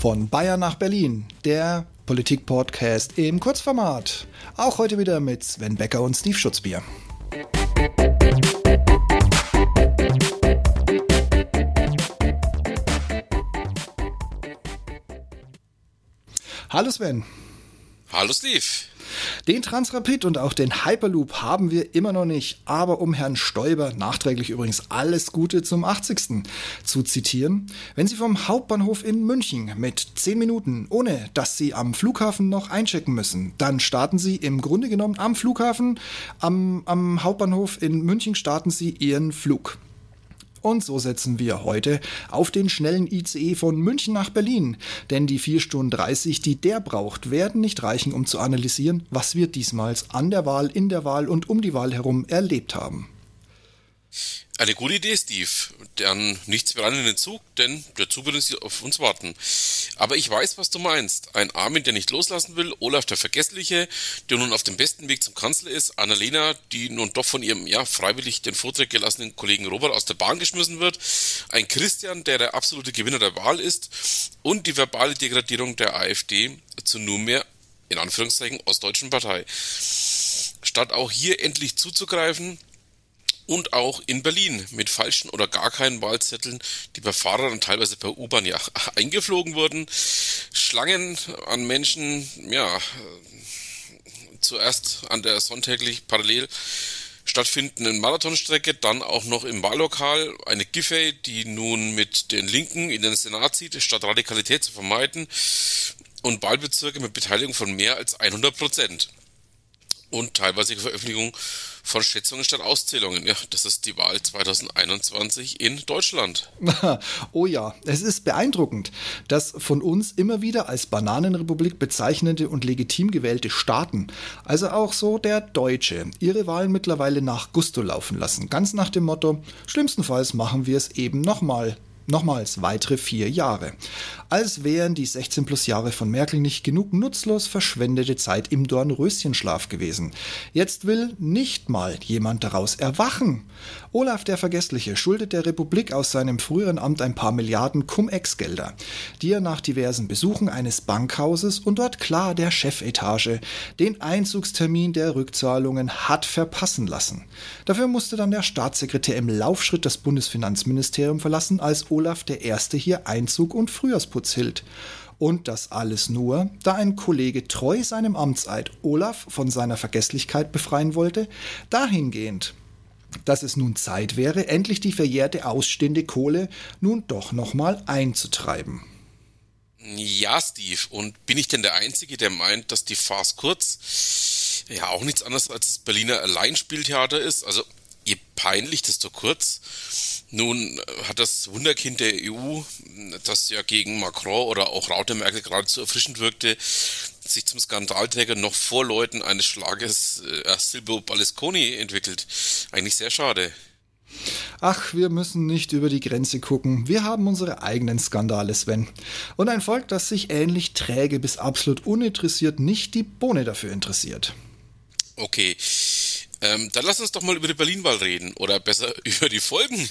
Von Bayern nach Berlin, der Politik-Podcast im Kurzformat. Auch heute wieder mit Sven Becker und Steve Schutzbier. Hallo Sven. Hallo Steve. Den Transrapid und auch den Hyperloop haben wir immer noch nicht, aber um Herrn Stoiber, nachträglich übrigens alles Gute zum 80. zu zitieren, wenn Sie vom Hauptbahnhof in München mit 10 Minuten, ohne dass Sie am Flughafen noch einchecken müssen, dann starten Sie im Grunde genommen am Flughafen, am, am Hauptbahnhof in München starten Sie Ihren Flug. Und so setzen wir heute auf den schnellen ICE von München nach Berlin. Denn die 4 Stunden 30, die der braucht, werden nicht reichen, um zu analysieren, was wir diesmals an der Wahl, in der Wahl und um die Wahl herum erlebt haben. Eine gute Idee, Steve. Dann nichts mehr an in den Zug, denn der Zug wird auf uns warten. Aber ich weiß, was du meinst. Ein Armin, der nicht loslassen will, Olaf der Vergessliche, der nun auf dem besten Weg zum Kanzler ist, Annalena, die nun doch von ihrem, ja, freiwillig den Vortrag gelassenen Kollegen Robert aus der Bahn geschmissen wird, ein Christian, der der absolute Gewinner der Wahl ist und die verbale Degradierung der AfD zu nunmehr, in Anführungszeichen, ostdeutschen Partei. Statt auch hier endlich zuzugreifen, und auch in Berlin mit falschen oder gar keinen Wahlzetteln, die bei Fahrern und teilweise per U-Bahn ja eingeflogen wurden. Schlangen an Menschen, ja, zuerst an der sonntäglich parallel stattfindenden Marathonstrecke, dann auch noch im Wahllokal. Eine Giffey, die nun mit den Linken in den Senat zieht, statt Radikalität zu vermeiden. Und Wahlbezirke mit Beteiligung von mehr als 100 Prozent und teilweise Veröffentlichung von Schätzungen statt Auszählungen. Ja, das ist die Wahl 2021 in Deutschland. oh ja, es ist beeindruckend, dass von uns immer wieder als Bananenrepublik bezeichnete und legitim gewählte Staaten, also auch so der Deutsche, ihre Wahlen mittlerweile nach Gusto laufen lassen. Ganz nach dem Motto, schlimmstenfalls machen wir es eben nochmal Nochmals weitere vier Jahre. Als wären die 16 plus Jahre von Merkel nicht genug nutzlos verschwendete Zeit im Dornröschenschlaf gewesen. Jetzt will nicht mal jemand daraus erwachen. Olaf der Vergessliche schuldet der Republik aus seinem früheren Amt ein paar Milliarden Cum-Ex-Gelder, die er nach diversen Besuchen eines Bankhauses und dort klar der Chefetage den Einzugstermin der Rückzahlungen hat verpassen lassen. Dafür musste dann der Staatssekretär im Laufschritt das Bundesfinanzministerium verlassen, als Olaf der Erste hier Einzug und Frühjahrsputz hielt. Und das alles nur, da ein Kollege treu seinem Amtseid Olaf von seiner Vergesslichkeit befreien wollte, dahingehend, dass es nun Zeit wäre, endlich die verjährte ausstehende Kohle nun doch nochmal einzutreiben. Ja, Steve, und bin ich denn der Einzige, der meint, dass die Farce kurz ja auch nichts anderes als das Berliner Alleinspieltheater ist? Also je peinlich, desto kurz. Nun hat das Wunderkind der EU, das ja gegen Macron oder auch Raute Merkel geradezu erfrischend wirkte, sich zum Skandalträger noch vor Leuten eines Schlages äh, Silvio Berlusconi entwickelt. Eigentlich sehr schade. Ach, wir müssen nicht über die Grenze gucken. Wir haben unsere eigenen Skandale, Sven. Und ein Volk, das sich ähnlich träge bis absolut uninteressiert nicht die Bohne dafür interessiert. Okay. Ähm, dann lass uns doch mal über die Berlinwahl reden oder besser über die Folgen.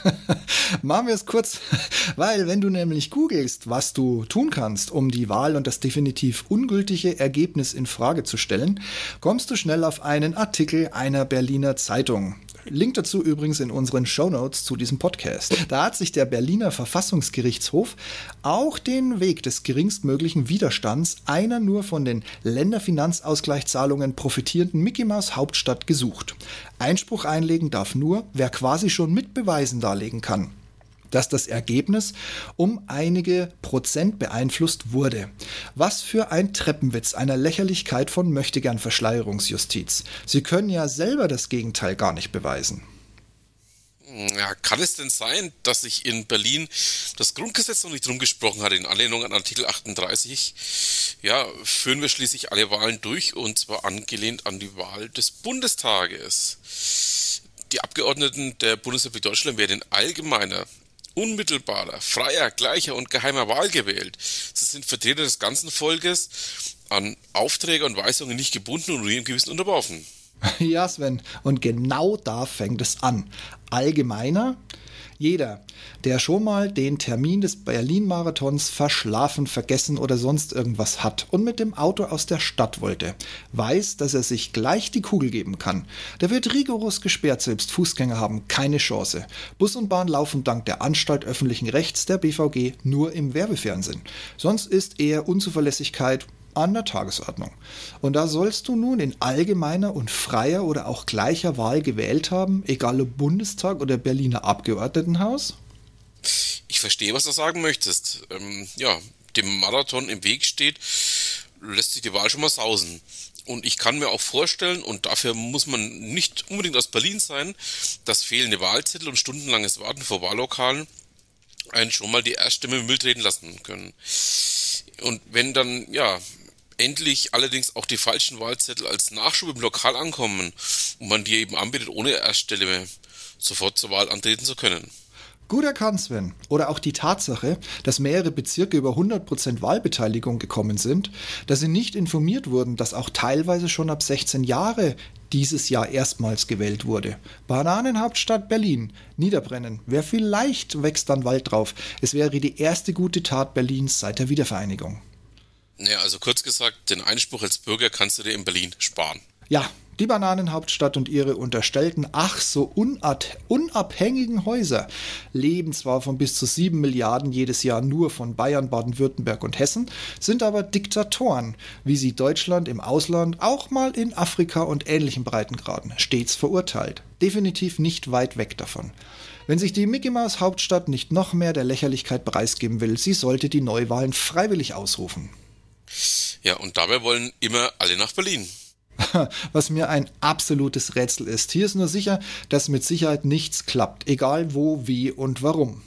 Machen wir es kurz, weil wenn du nämlich googelst, was du tun kannst, um die Wahl und das definitiv ungültige Ergebnis in Frage zu stellen, kommst du schnell auf einen Artikel einer Berliner Zeitung. Link dazu übrigens in unseren Show Notes zu diesem Podcast. Da hat sich der Berliner Verfassungsgerichtshof auch den Weg des geringstmöglichen Widerstands einer nur von den Länderfinanzausgleichszahlungen profitierenden Mickey Mouse Hauptstadt gesucht. Einspruch einlegen darf nur, wer quasi schon mit Beweisen darlegen kann dass das Ergebnis um einige Prozent beeinflusst wurde. Was für ein Treppenwitz einer Lächerlichkeit von Möchtegern Verschleierungsjustiz. Sie können ja selber das Gegenteil gar nicht beweisen. Ja, kann es denn sein, dass sich in Berlin das Grundgesetz noch nicht rumgesprochen hat in Anlehnung an Artikel 38? Ja, führen wir schließlich alle Wahlen durch und zwar angelehnt an die Wahl des Bundestages. Die Abgeordneten der Bundesrepublik Deutschland werden in allgemeiner unmittelbarer, freier, gleicher und geheimer Wahl gewählt. Sie sind Vertreter des ganzen Volkes, an Aufträge und Weisungen nicht gebunden und im Gewissen unterworfen. Ja, Sven, und genau da fängt es an. Allgemeiner, jeder, der schon mal den Termin des Berlin-Marathons verschlafen, vergessen oder sonst irgendwas hat und mit dem Auto aus der Stadt wollte, weiß, dass er sich gleich die Kugel geben kann. Der wird rigoros gesperrt, selbst Fußgänger haben keine Chance. Bus und Bahn laufen dank der Anstalt öffentlichen Rechts der BVG nur im Werbefernsehen. Sonst ist eher Unzuverlässigkeit an der Tagesordnung. Und da sollst du nun in allgemeiner und freier oder auch gleicher Wahl gewählt haben, egal ob Bundestag oder Berliner Abgeordnetenhaus? Ich verstehe, was du sagen möchtest. Ähm, ja, dem Marathon im Weg steht, lässt sich die Wahl schon mal sausen. Und ich kann mir auch vorstellen, und dafür muss man nicht unbedingt aus Berlin sein, dass fehlende Wahlzettel und stundenlanges Warten vor Wahllokalen einen schon mal die Erststimme im Müll treten lassen können. Und wenn dann, ja, endlich allerdings auch die falschen Wahlzettel als Nachschub im Lokal ankommen und man die eben anbietet, ohne Erststelle sofort zur Wahl antreten zu können. Gut erkannt, Sven. Oder auch die Tatsache, dass mehrere Bezirke über 100% Wahlbeteiligung gekommen sind, dass sie nicht informiert wurden, dass auch teilweise schon ab 16 Jahre dieses Jahr erstmals gewählt wurde. Bananenhauptstadt Berlin. Niederbrennen. Wer vielleicht wächst dann Wald drauf. Es wäre die erste gute Tat Berlins seit der Wiedervereinigung. Ja, also kurz gesagt, den Einspruch als Bürger kannst du dir in Berlin sparen. Ja, die Bananenhauptstadt und ihre unterstellten, ach so unabhängigen Häuser leben zwar von bis zu sieben Milliarden jedes Jahr nur von Bayern, Baden-Württemberg und Hessen, sind aber Diktatoren, wie sie Deutschland im Ausland, auch mal in Afrika und ähnlichen Breitengraden, stets verurteilt. Definitiv nicht weit weg davon. Wenn sich die Mickey Mouse Hauptstadt nicht noch mehr der Lächerlichkeit preisgeben will, sie sollte die Neuwahlen freiwillig ausrufen. Ja, und dabei wollen immer alle nach Berlin. was mir ein absolutes Rätsel ist. Hier ist nur sicher, dass mit Sicherheit nichts klappt, egal wo, wie und warum.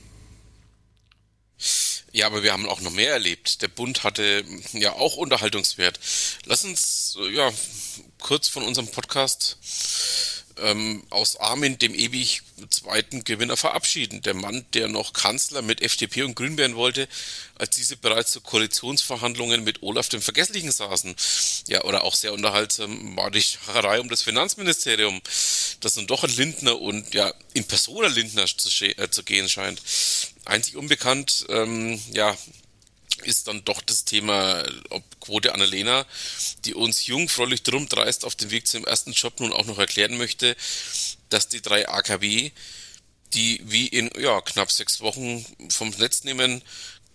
Ja, aber wir haben auch noch mehr erlebt. Der Bund hatte ja auch Unterhaltungswert. Lass uns ja kurz von unserem Podcast ähm, aus Armin, dem ewig zweiten Gewinner, verabschieden. Der Mann, der noch Kanzler mit FDP und Grün werden wollte, als diese bereits zu Koalitionsverhandlungen mit Olaf dem Vergesslichen saßen. Ja, oder auch sehr unterhaltsam war die Schacherei um das Finanzministerium, das nun doch ein Lindner und ja, in Persona Lindner zu, äh, zu gehen scheint. Einzig unbekannt, ähm, ja, ist dann doch das Thema ob Quote Annalena, die uns jungfräulich drum dreist auf dem Weg zum ersten Job nun auch noch erklären möchte, dass die drei AKW, die wie in ja, knapp sechs Wochen vom Netz nehmen,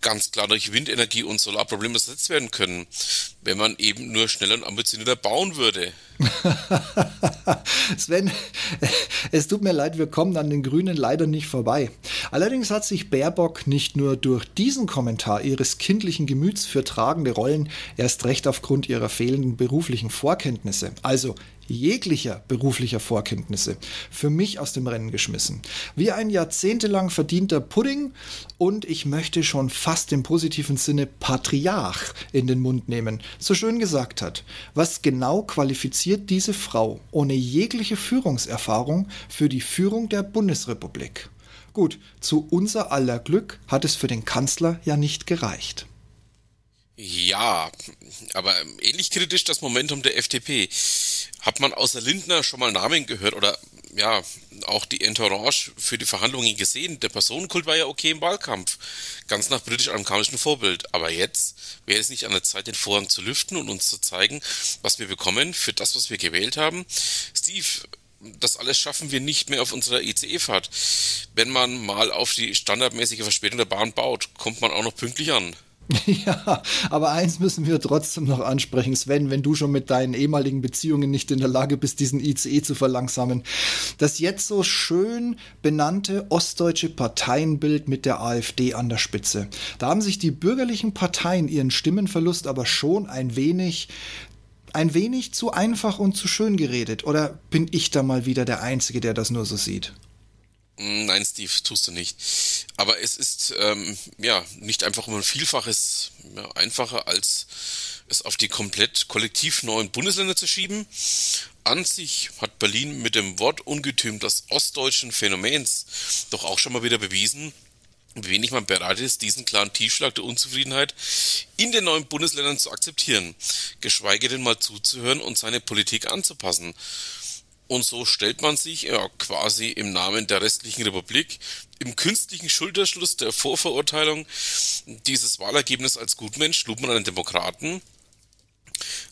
ganz klar durch Windenergie und Solarprobleme ersetzt werden können, wenn man eben nur schneller und ambitionierter bauen würde. Sven, es tut mir leid, wir kommen an den Grünen leider nicht vorbei. Allerdings hat sich Baerbock nicht nur durch diesen Kommentar ihres kindlichen Gemüts für tragende Rollen erst recht aufgrund ihrer fehlenden beruflichen Vorkenntnisse, also jeglicher beruflicher Vorkenntnisse für mich aus dem Rennen geschmissen. Wie ein jahrzehntelang verdienter Pudding und ich möchte schon fast im positiven Sinne Patriarch in den Mund nehmen, so schön gesagt hat. Was genau qualifiziert diese Frau ohne jegliche Führungserfahrung für die Führung der Bundesrepublik? Gut, zu unser aller Glück hat es für den Kanzler ja nicht gereicht. Ja, aber ähnlich kritisch das Momentum der FDP. Hat man außer Lindner schon mal Namen gehört oder ja, auch die Entourage für die Verhandlungen gesehen? Der Personenkult war ja okay im Wahlkampf. Ganz nach britisch-amerikanischem Vorbild. Aber jetzt wäre es nicht an der Zeit, den Vorhang zu lüften und uns zu zeigen, was wir bekommen für das, was wir gewählt haben. Steve, das alles schaffen wir nicht mehr auf unserer ICE-Fahrt. Wenn man mal auf die standardmäßige Verspätung der Bahn baut, kommt man auch noch pünktlich an. Ja, aber eins müssen wir trotzdem noch ansprechen, Sven, wenn du schon mit deinen ehemaligen Beziehungen nicht in der Lage bist, diesen ICE zu verlangsamen. Das jetzt so schön benannte ostdeutsche Parteienbild mit der AfD an der Spitze. Da haben sich die bürgerlichen Parteien ihren Stimmenverlust aber schon ein wenig ein wenig zu einfach und zu schön geredet. Oder bin ich da mal wieder der Einzige, der das nur so sieht? Hm, nein, Steve, tust du nicht. Aber es ist ähm, ja nicht einfach um ein Vielfaches ja, einfacher, als es auf die komplett kollektiv neuen Bundesländer zu schieben. An sich hat Berlin mit dem Wortungetüm des ostdeutschen Phänomens doch auch schon mal wieder bewiesen, wie wenig man bereit ist, diesen klaren Tiefschlag der Unzufriedenheit in den neuen Bundesländern zu akzeptieren, geschweige denn mal zuzuhören und seine Politik anzupassen. Und so stellt man sich ja quasi im Namen der restlichen Republik im künstlichen Schulterschluss der Vorverurteilung dieses Wahlergebnis als Gutmensch lud man einen Demokraten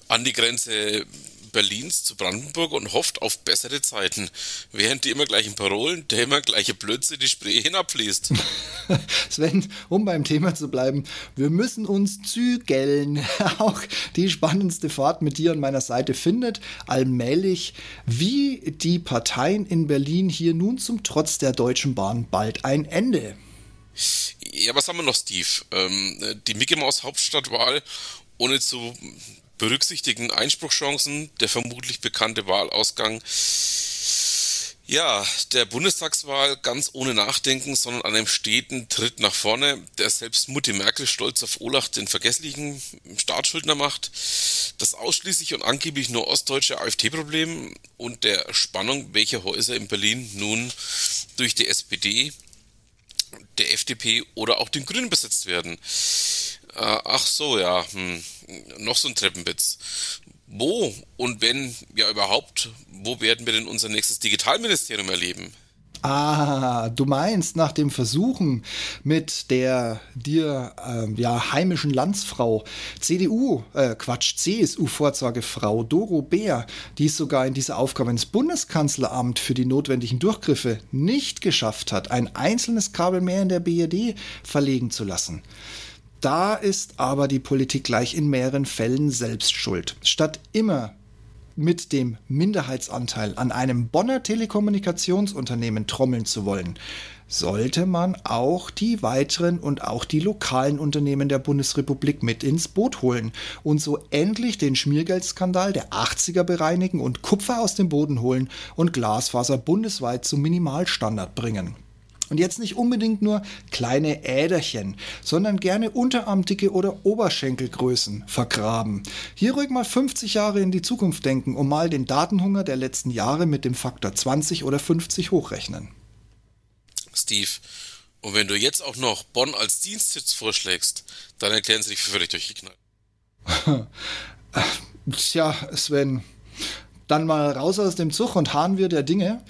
an die Grenze Berlins zu Brandenburg und hofft auf bessere Zeiten, während die immer gleichen Parolen, der immer gleiche Blödsinn die Spree hinabfließt. Sven, um beim Thema zu bleiben, wir müssen uns zügeln. Auch die spannendste Fahrt mit dir an meiner Seite findet allmählich, wie die Parteien in Berlin hier nun zum Trotz der Deutschen Bahn bald ein Ende. Ja, was haben wir noch, Steve? Ähm, die Mickey Maus Hauptstadtwahl ohne zu berücksichtigen Einspruchschancen, der vermutlich bekannte Wahlausgang. Ja, der Bundestagswahl ganz ohne Nachdenken, sondern an einem steten Tritt nach vorne, der selbst Mutti Merkel stolz auf Olaf den vergesslichen Staatsschuldner macht, das ausschließlich und angeblich nur ostdeutsche AfD-Problem und der Spannung, welche Häuser in Berlin nun durch die SPD, der FDP oder auch den Grünen besetzt werden. Äh, ach so, ja. Hm. Noch so ein Treppenwitz. Wo und wenn, ja überhaupt, wo werden wir denn unser nächstes Digitalministerium erleben? Ah, du meinst nach dem Versuchen mit der dir äh, ja heimischen Landsfrau CDU, äh, Quatsch, CSU-Vorsorgefrau Doro Bär, die es sogar in dieser Aufgabe ins Bundeskanzleramt für die notwendigen Durchgriffe nicht geschafft hat, ein einzelnes Kabel mehr in der BRD verlegen zu lassen. Da ist aber die Politik gleich in mehreren Fällen selbst schuld. Statt immer mit dem Minderheitsanteil an einem Bonner Telekommunikationsunternehmen trommeln zu wollen, sollte man auch die weiteren und auch die lokalen Unternehmen der Bundesrepublik mit ins Boot holen und so endlich den Schmiergeldskandal der 80er bereinigen und Kupfer aus dem Boden holen und Glasfaser bundesweit zum Minimalstandard bringen. Und jetzt nicht unbedingt nur kleine Äderchen, sondern gerne unterarmdicke oder Oberschenkelgrößen vergraben. Hier ruhig mal 50 Jahre in die Zukunft denken und mal den Datenhunger der letzten Jahre mit dem Faktor 20 oder 50 hochrechnen. Steve, und wenn du jetzt auch noch Bonn als Dienstsitz vorschlägst, dann erklären sie dich für völlig durchgeknallt. Tja, Sven, dann mal raus aus dem Zug und harren wir der Dinge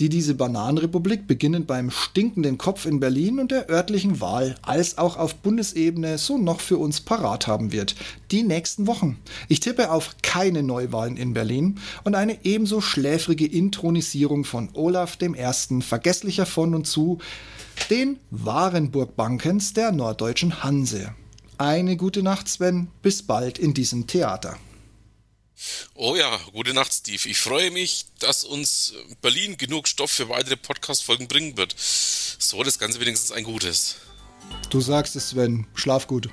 die diese Bananenrepublik beginnend beim stinkenden Kopf in Berlin und der örtlichen Wahl als auch auf Bundesebene so noch für uns parat haben wird. Die nächsten Wochen. Ich tippe auf keine Neuwahlen in Berlin und eine ebenso schläfrige Intronisierung von Olaf I., vergesslicher von und zu, den wahren Burgbankens der norddeutschen Hanse. Eine gute Nacht, Sven. Bis bald in diesem Theater. Oh ja, gute Nacht, Steve. Ich freue mich, dass uns Berlin genug Stoff für weitere Podcast-Folgen bringen wird. So das Ganze wenigstens ein gutes. Du sagst es, Sven. Schlaf gut.